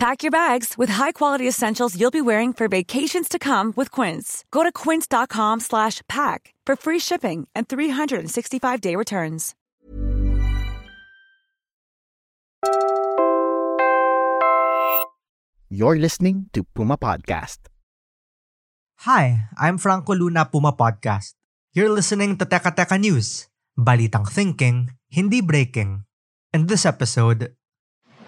Pack your bags with high-quality essentials you'll be wearing for vacations to come with Quince. Go to quince.com slash pack for free shipping and 365-day returns. You're listening to Puma Podcast. Hi, I'm Franco Luna Puma Podcast. You're listening to Teka Teka News, balitang thinking, hindi breaking. In this episode,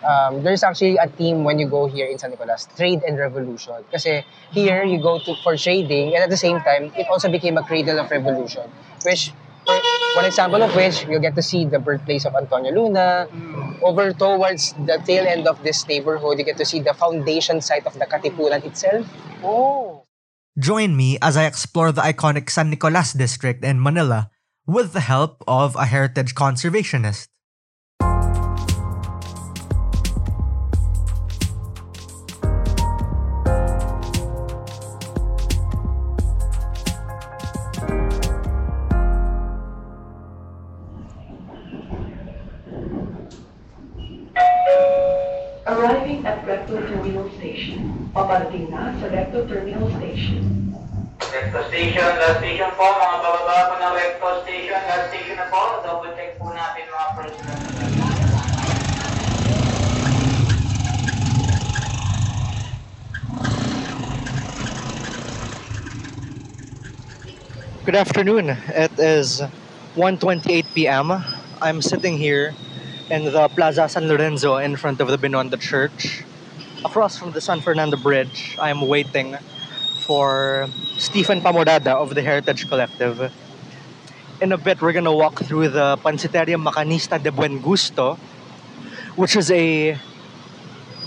um, there's actually a team when you go here in San Nicolas, Trade and Revolution. Kasi here you go to for trading and at the same time, it also became a cradle of revolution. Which, one example of which, you get to see the birthplace of Antonio Luna. Over towards the tail end of this neighborhood, you get to see the foundation site of the Katipunan itself. Oh! join me as I explore the iconic San Nicolas district in Manila with the help of a heritage conservationist. Station. Paparating Recto Terminal Station. Recto Station, last station po, mga bababa po ng Recto Station, last station na po, double check po natin mga personal Good afternoon. It is 1:28 p.m. I'm sitting here in the Plaza San Lorenzo in front of the Binondo Church. Across from the San Fernando Bridge, I am waiting for Stephen Pamorada of the Heritage Collective. In a bit, we're gonna walk through the Pansiteria Macanista de Buen Gusto, which is a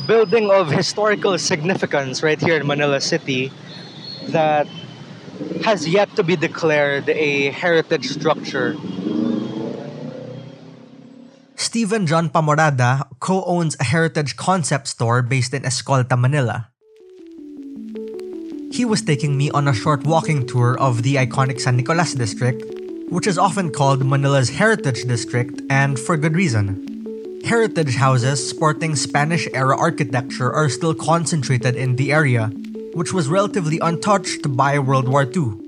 building of historical significance right here in Manila City that has yet to be declared a heritage structure. Stephen John Pamorada co-owns a heritage concept store based in Escolta, Manila. He was taking me on a short walking tour of the iconic San Nicolas district, which is often called Manila's heritage district and for good reason. Heritage houses sporting Spanish era architecture are still concentrated in the area, which was relatively untouched by World War II.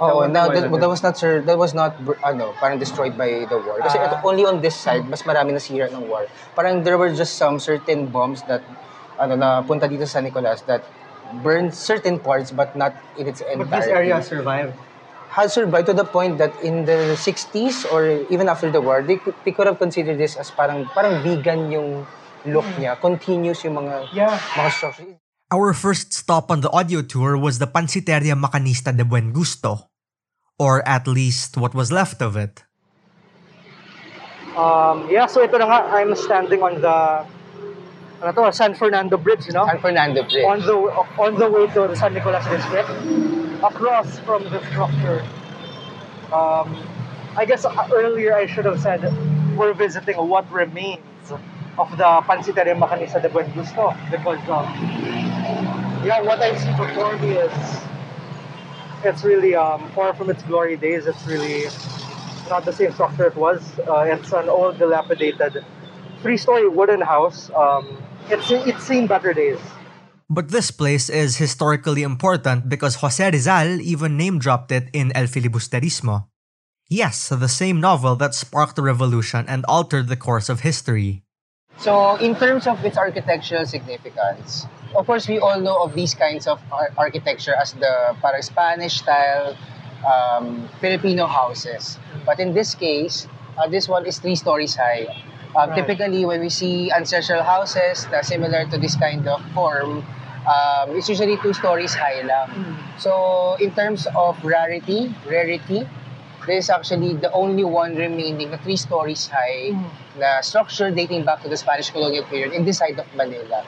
Oh, That now was- that, that was not sir, that was not ano, parang destroyed by the war. Kasi ito, only on this side, mas marami nasira ng war. Parang there were just some certain bombs that ano na punta dito sa San Nicolas that burned certain parts but not in its entirety. survived. has survived to the point that in the 60s or even after the war, they could, they could have considered this as parang parang vegan yung look niya. Continuous yung mga Yeah. mga structures. Our first stop on the audio tour was the Pansiteria Macanista de Buen Gusto, or at least what was left of it. Um, yeah, so ito na nga, I'm standing on the ano to, San Fernando Bridge, no? San Fernando Bridge. on the on the way to the San Nicolas district, across from the structure. Um, I guess uh, earlier I should have said we're visiting what remains of the Pansiteria Macanista de Buen Gusto because um, yeah, what I see before me is it's really um, far from its glory days. It's really not the same structure it was. Uh, it's an old, dilapidated, three-story wooden house. Um, it's it's seen better days. But this place is historically important because Jose Rizal even name dropped it in El Filibusterismo. Yes, the same novel that sparked the revolution and altered the course of history. So, in terms of its architectural significance, of course, we all know of these kinds of ar- architecture as the parang Spanish style um, Filipino houses. But in this case, uh, this one is three stories high. Um, Right. Typically, when we see ancestral houses na similar to this kind of form, um, it's usually two stories high lang. So, in terms of rarity, rarity, this is actually the only one remaining na three stories high na structure dating back to the Spanish colonial period in this side of Manila.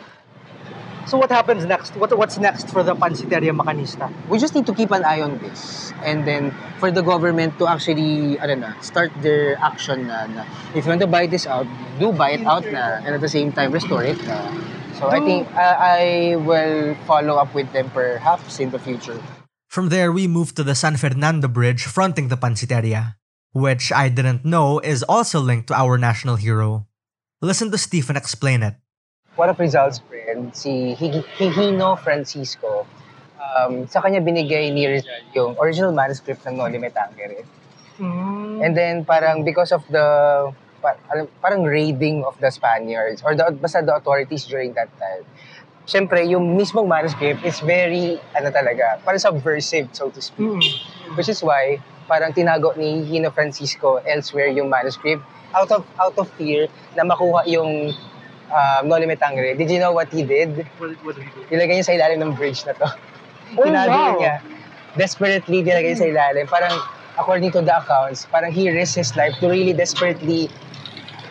So what happens next? What what's next for the Pansiteria Macanista? we just need to keep an eye on this. And then for the government to actually, ano na, start their action na, na if you want to buy this out, do buy it out na. And at the same time, restore it na. So I think uh, I will follow up with them perhaps in the future. From there, we moved to the San Fernando Bridge fronting the Pansiteria, which I didn't know is also linked to our national hero. Listen to Stephen explain it. One of Rizal's friend, si Hig- Higino Francisco, um, sa kanya binigay ni Rizal yung original manuscript ng Noli Me Tangere. And then parang because of the parang raiding of the Spaniards or the basta the authorities during that time. Siyempre, yung mismong manuscript is very, ano talaga, parang subversive, so to speak. Which is why, parang tinago ni Hino Francisco elsewhere yung manuscript out of out of fear na makuha yung um, Noli Me Tangere. Did you know what he did? Nilagay niya sa ilalim ng bridge na to. Oh, Tinago wow. niya. Desperately nilagay sa ilalim. Parang, according to the accounts, parang he risked his life to really desperately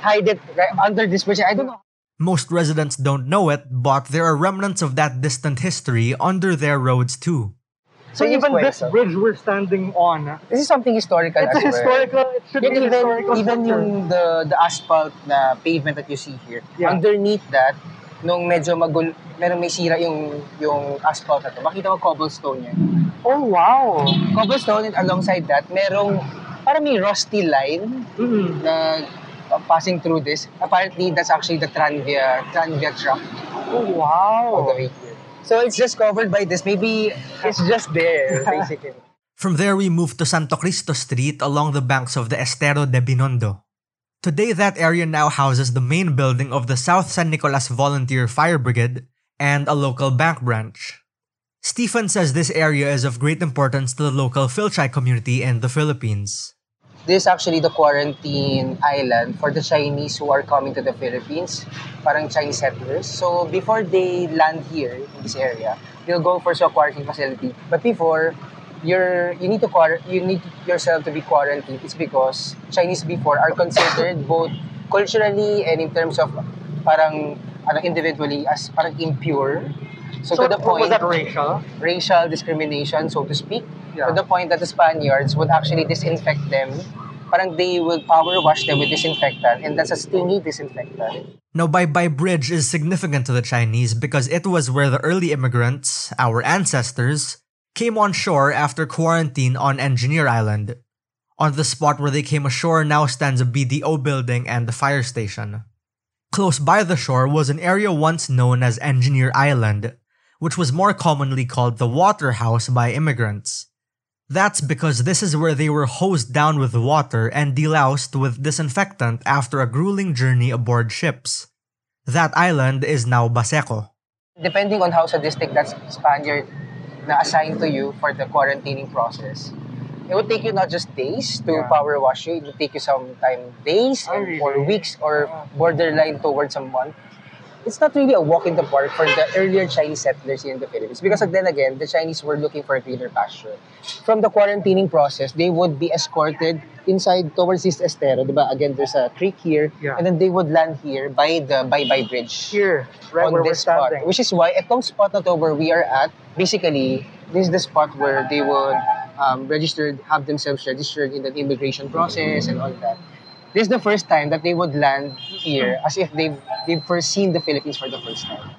hide it right under this bridge. I don't know. Most residents don't know it, but there are remnants of that distant history under their roads too. So even this bridge we're standing on, This is something historical it's well. historical. It should be even, historical even structure. yung the, the asphalt na pavement that you see here, Yeah. underneath that, nung medyo magul, meron may sira yung yung asphalt na to, makita mo cobblestone yan. Oh wow. Cobblestone and alongside that, merong parang may rusty line Mm. na Uh, passing through this. Apparently, that's actually the Tranvia, Tranvia truck Oh wow. the way here. So it's just covered by this. Maybe it's just there, basically. From there, we moved to Santo Cristo Street along the banks of the Estero de Binondo. Today, that area now houses the main building of the South San Nicolas Volunteer Fire Brigade and a local bank branch. Stephen says this area is of great importance to the local Filchi community in the Philippines. This is actually the quarantine island for the Chinese who are coming to the Philippines, parang Chinese settlers. So before they land here in this area, they'll go to a quarantine facility. But before, you're you need to you need yourself to be quarantined. It's because Chinese before are considered both culturally and in terms of parang ano, individually as parang impure. So, So to the was point that racial? racial discrimination, so to speak, Yeah. to the point that the Spaniards would actually disinfect them. Parang they will power wash them with disinfectant, and that's a stingy disinfectant. Now, Bai Bai Bridge is significant to the Chinese because it was where the early immigrants, our ancestors, came on shore after quarantine on Engineer Island. On the spot where they came ashore now stands a BDO building and the fire station. Close by the shore was an area once known as Engineer Island, which was more commonly called the Water House by immigrants. That's because this is where they were hosed down with water and deloused with disinfectant after a grueling journey aboard ships. That island is now Baseco. Depending on how sadistic that Spaniard na assigned to you for the quarantining process, it would take you not just days to Yeah. power wash you, it would take you sometime days Oh, and- really? or weeks or borderline towards a month. It's not really a walk in the park for the earlier Chinese settlers here in the Philippines because then again, the Chinese were looking for a greener pasture. From the quarantining process, they would be escorted inside towards this estero, diba? Again, there's a creek here, Yeah. and then they would land here by the Bye Bye Bridge Here, right on where we're this spot. standing. Which is why itong spot na to where we are at, basically, this is the spot where they would um, registered, have themselves registered in the immigration process and all that. This is the first time that they would land here as if they've, they've first seen the Philippines for the first time.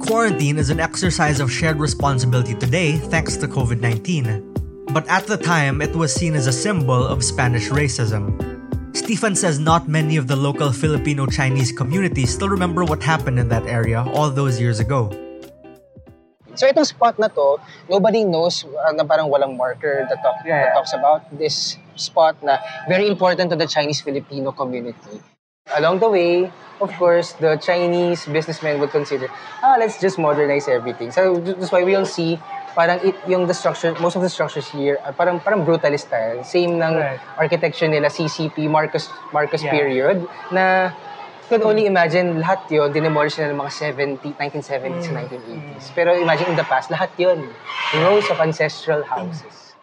Quarantine is an exercise of shared responsibility today thanks to COVID 19. But at the time, it was seen as a symbol of Spanish racism. Stephen says not many of the local Filipino Chinese communities still remember what happened in that area all those years ago. So itong spot na to, nobody knows uh, na parang walang marker that, talk, Yeah, that yeah. talks about this spot na very important to the Chinese-Filipino community. Along the way, of course, the Chinese businessmen would consider, ah, let's just modernize everything. So that's why we'll see parang it, yung the structure, most of the structures here, are parang parang brutalist style. Same ng Right. architecture nila, CCP, Marcos, Marcos Yeah. period, na could only imagine lahat yun, dinemolish na ng mga 70, 1970s and 1980s. Pero imagine in the past, lahat yun. Rows of ancestral houses.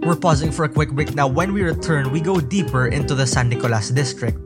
We're pausing for a quick break now. When we return, we go deeper into the San Nicolas district.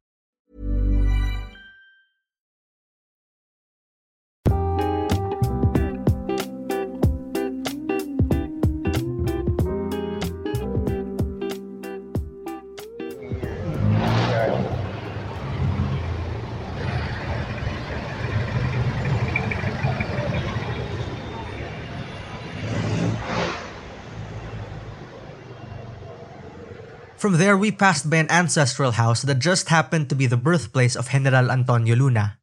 From there, we passed by an ancestral house that just happened to be the birthplace of General Antonio Luna.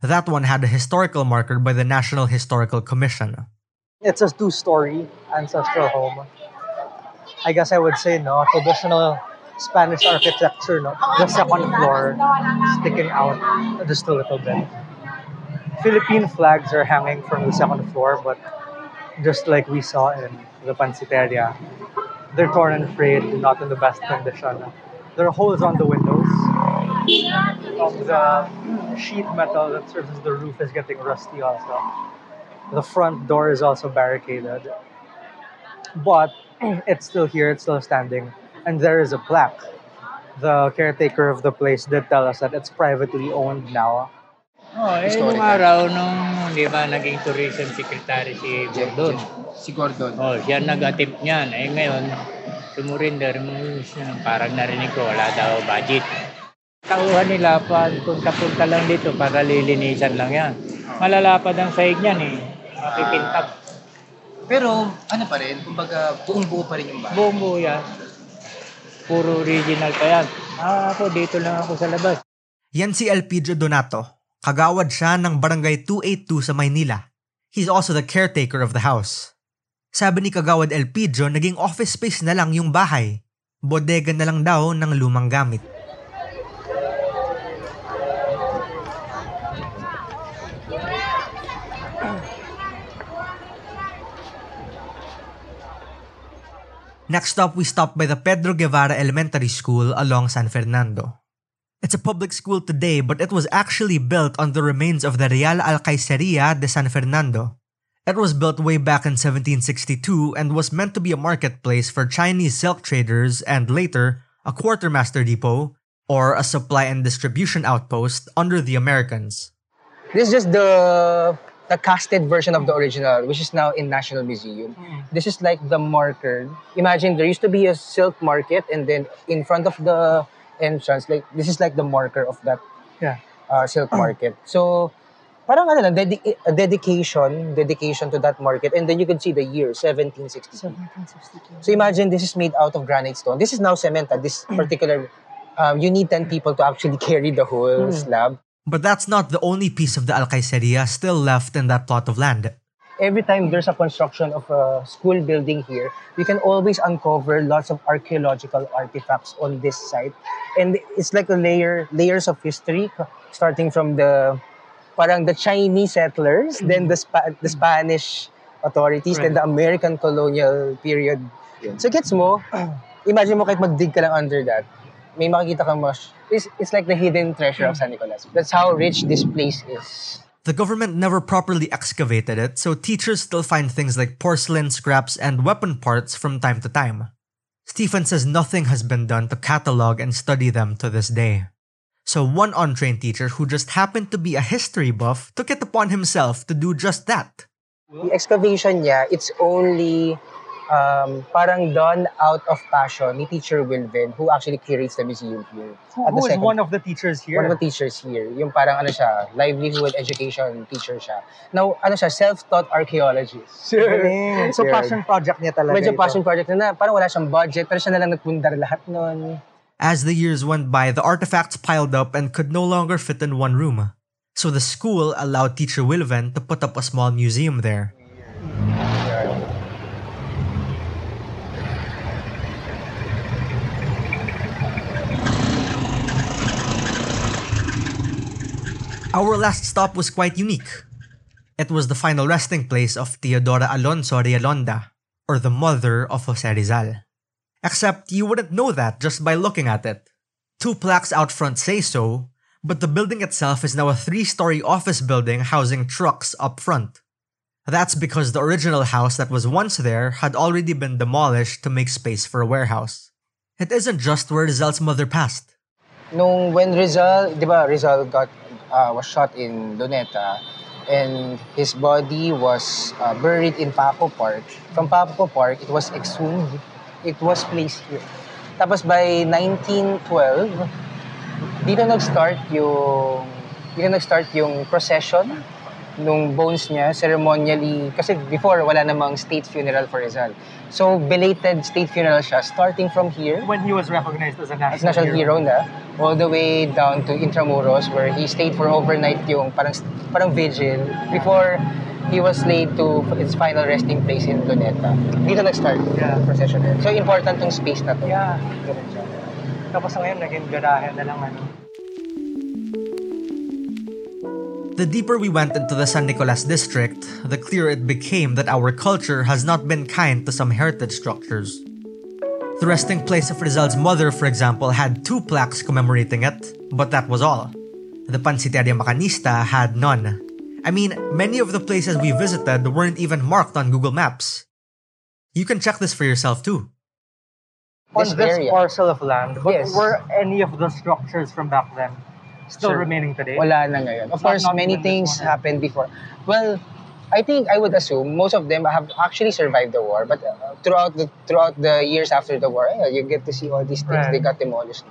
That one had a historical marker by the National Historical Commission. It's a two-story ancestral home. I guess I would say no traditional Spanish architecture. No, the second floor sticking out just a little bit. Philippine flags are hanging from the second floor, but just like we saw in the Pansiteria, they're torn and frayed, not in the best condition. There are holes on the windows. The sheet metal that serves as the roof is getting rusty also. The front door is also barricaded. But it's still here, it's still standing. And there is a plaque. The caretaker of the place did tell us that it's privately owned now. Oh, eh, nung araw nung, di ba, naging tourism secretary si Gordon. Si Gordon. Oh, siya nag-attempt niyan. Eh, ngayon, sumurinder, parang narinig ko, wala daw budget. Tauhan nila pa, punta-punta lang dito para lilinisan lang yan. Malalapad ang sahig niyan eh. Mapipintap. Pero ano pa rin, kumbaga buong buo pa rin yung bahay. Buong buo yan. Puro original pa yan. Ah, ako dito lang ako sa labas. Yan si Elpidio Donato. Kagawad siya ng Barangay 282 sa Maynila. He's also the caretaker of the house. Sabi ni Kagawad Elpidio, naging office space na lang yung bahay. Bodega na lang daw ng lumang gamit. Next up, we stopped by the Pedro Guevara Elementary School along San Fernando. It's a public school today, but it was actually built on the remains of the Real Alcaiceria de San Fernando. It was built way back in 1762 and was meant to be a marketplace for Chinese silk traders and later a quartermaster depot or a supply and distribution outpost under the Americans. This is just the the casted version of the original, which is now in National Museum. Hmm. This is like the marker. Imagine there used to be a silk market, and then in front of the entrance, like this is like the marker of that Yeah. uh, silk market. So, parang ano lang, dedi- a dedication, dedication to that market, and then you can see the year, 1762. So imagine this is made out of granite stone. This is now cemented. This particular, um, you need 10 people to actually carry the whole slab. But that's not the only piece of the Alcaiceria still left in that plot of land. Every time there's a construction of a school building here, we can always uncover lots of archaeological artifacts on this site. And it's like a layer, layers of history, starting from the, parang the Chinese settlers, then the, Spa- the Spanish authorities, then the American colonial period. So gets mo, imagine mo kahit mag-dig ka lang under that, may makikita kang mas, it's, it's like the hidden treasure of San Nicolas. That's how rich this place is. The government never properly excavated it, so teachers still find things like porcelain scraps and weapon parts from time to time. Stephen says nothing has been done to catalog and study them to this day. So one untrained teacher who just happened to be a history buff took it upon himself to do just that. The excavation niya, it's only um, parang done out of passion ni Teacher Wilvin who actually curates the museum here. Who, At the who is second- one of the teachers here? One of the teachers here. Yung parang ano siya, livelihood education teacher siya. Now, ano siya, self-taught archaeologist. Galing. So Yun. passion project niya talaga Medyo ito. passion project na, na parang wala siyang budget, pero siya na lang nagpundar lahat nun. As the years went by, the artifacts piled up and could no longer fit in one room. So the school allowed teacher Wilven to put up a small museum there. Our last stop was quite unique. It was the final resting place of Teodora Alonso Realonda, or the mother of Jose Rizal. Except you wouldn't know that just by looking at it. Two plaques out front say so, but the building itself is now a three story office building housing trucks up front. That's because the original house that was once there had already been demolished to make space for a warehouse. It isn't just where Rizal's mother passed. Nung when Rizal, di Rizal got, uh, was shot in Luneta, and his body was uh, buried in Paco Park. From Paco Park, it was exhumed. It was placed here. Tapos by 1912, dito nag-start yung dito nag-start yung procession nung bones niya ceremonially kasi before wala namang state funeral for Rizal. So belated state funeral siya starting from here When he was recognized as a national, as national hero na all the way down to Intramuros where he stayed for overnight yung parang parang vigil before he was laid to his final resting place in Luneta. Dito nag-start Yeah. procession. So important tong space na to. Yeah. Tapos ngayon, naging garahe na lang ano. The deeper we went into the San Nicolas district, the clearer it became that our culture has not been kind to some heritage structures. The resting place of Rizal's mother, for example, had two plaques commemorating it, but that was all. The Pansiteria Macanista had none. I mean, many of the places we visited weren't even marked on Google Maps. You can check this for yourself too. On This this area. parcel of land, but Yes. were any of the structures from back then still Sure. remaining today? Wala na ngayon. Of course, not many things happened before. Well, I think I would assume most of them have actually survived the war, but uh, throughout the throughout the years after the war, eh, you get to see all these things. Right. They got demolished.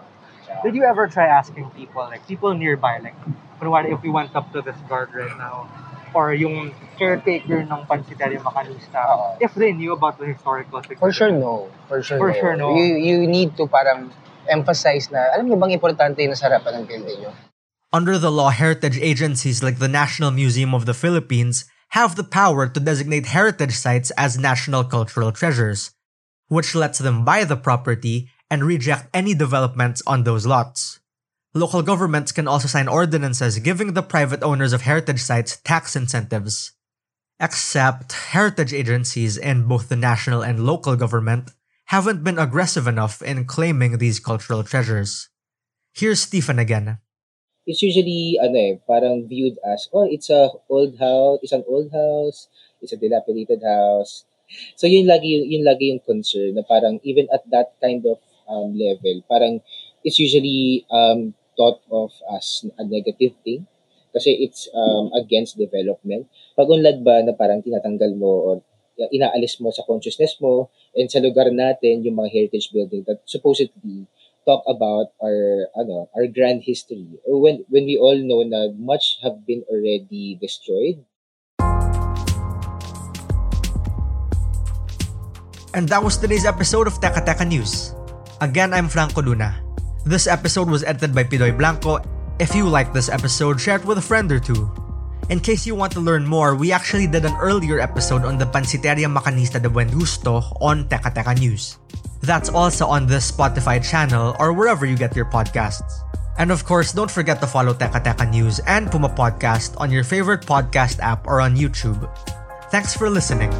Did you ever try asking people, like people nearby, like, kunwari if we went up to this guard right now, or yung caretaker ng Pansiteria Macanista, Oo. if they knew about the historical For significance? sure, no. For sure, For no. sure, no. You, you need to parang emphasize na, alam niyo bang importante ng building? Under the law, heritage agencies like the National Museum of the Philippines have the power to designate heritage sites as national cultural treasures, which lets them buy the property and reject any developments on those lots. Local governments can also sign ordinances giving the private owners of heritage sites tax incentives. Except heritage agencies in both the national and local government haven't been aggressive enough in claiming these cultural treasures. Here's Stephen again. it's usually ano eh, parang viewed as oh it's a old house it's an old house it's a dilapidated house so yun lagi yung yun lagi yung concern na parang even at that kind of um, level parang it's usually um, thought of as a negative thing kasi it's um, against development pag unlad ba na parang tinatanggal mo or inaalis mo sa consciousness mo and sa lugar natin yung mga heritage building that supposedly talk about our ano our grand history when when we all know na much have been already destroyed And that was today's episode of Teka Teka News. Again, I'm Franco Luna. This episode was edited by Pidoy Blanco. If you like this episode, share it with a friend or two. In case you want to learn more, we actually did an earlier episode on the Pansiteria Macanista de Buen Gusto on Teka Teka News. That's also on the Spotify channel or wherever you get your podcasts. And of course, don't forget to follow Teka Teka News and Puma Podcast on your favorite podcast app or on YouTube. Thanks for listening.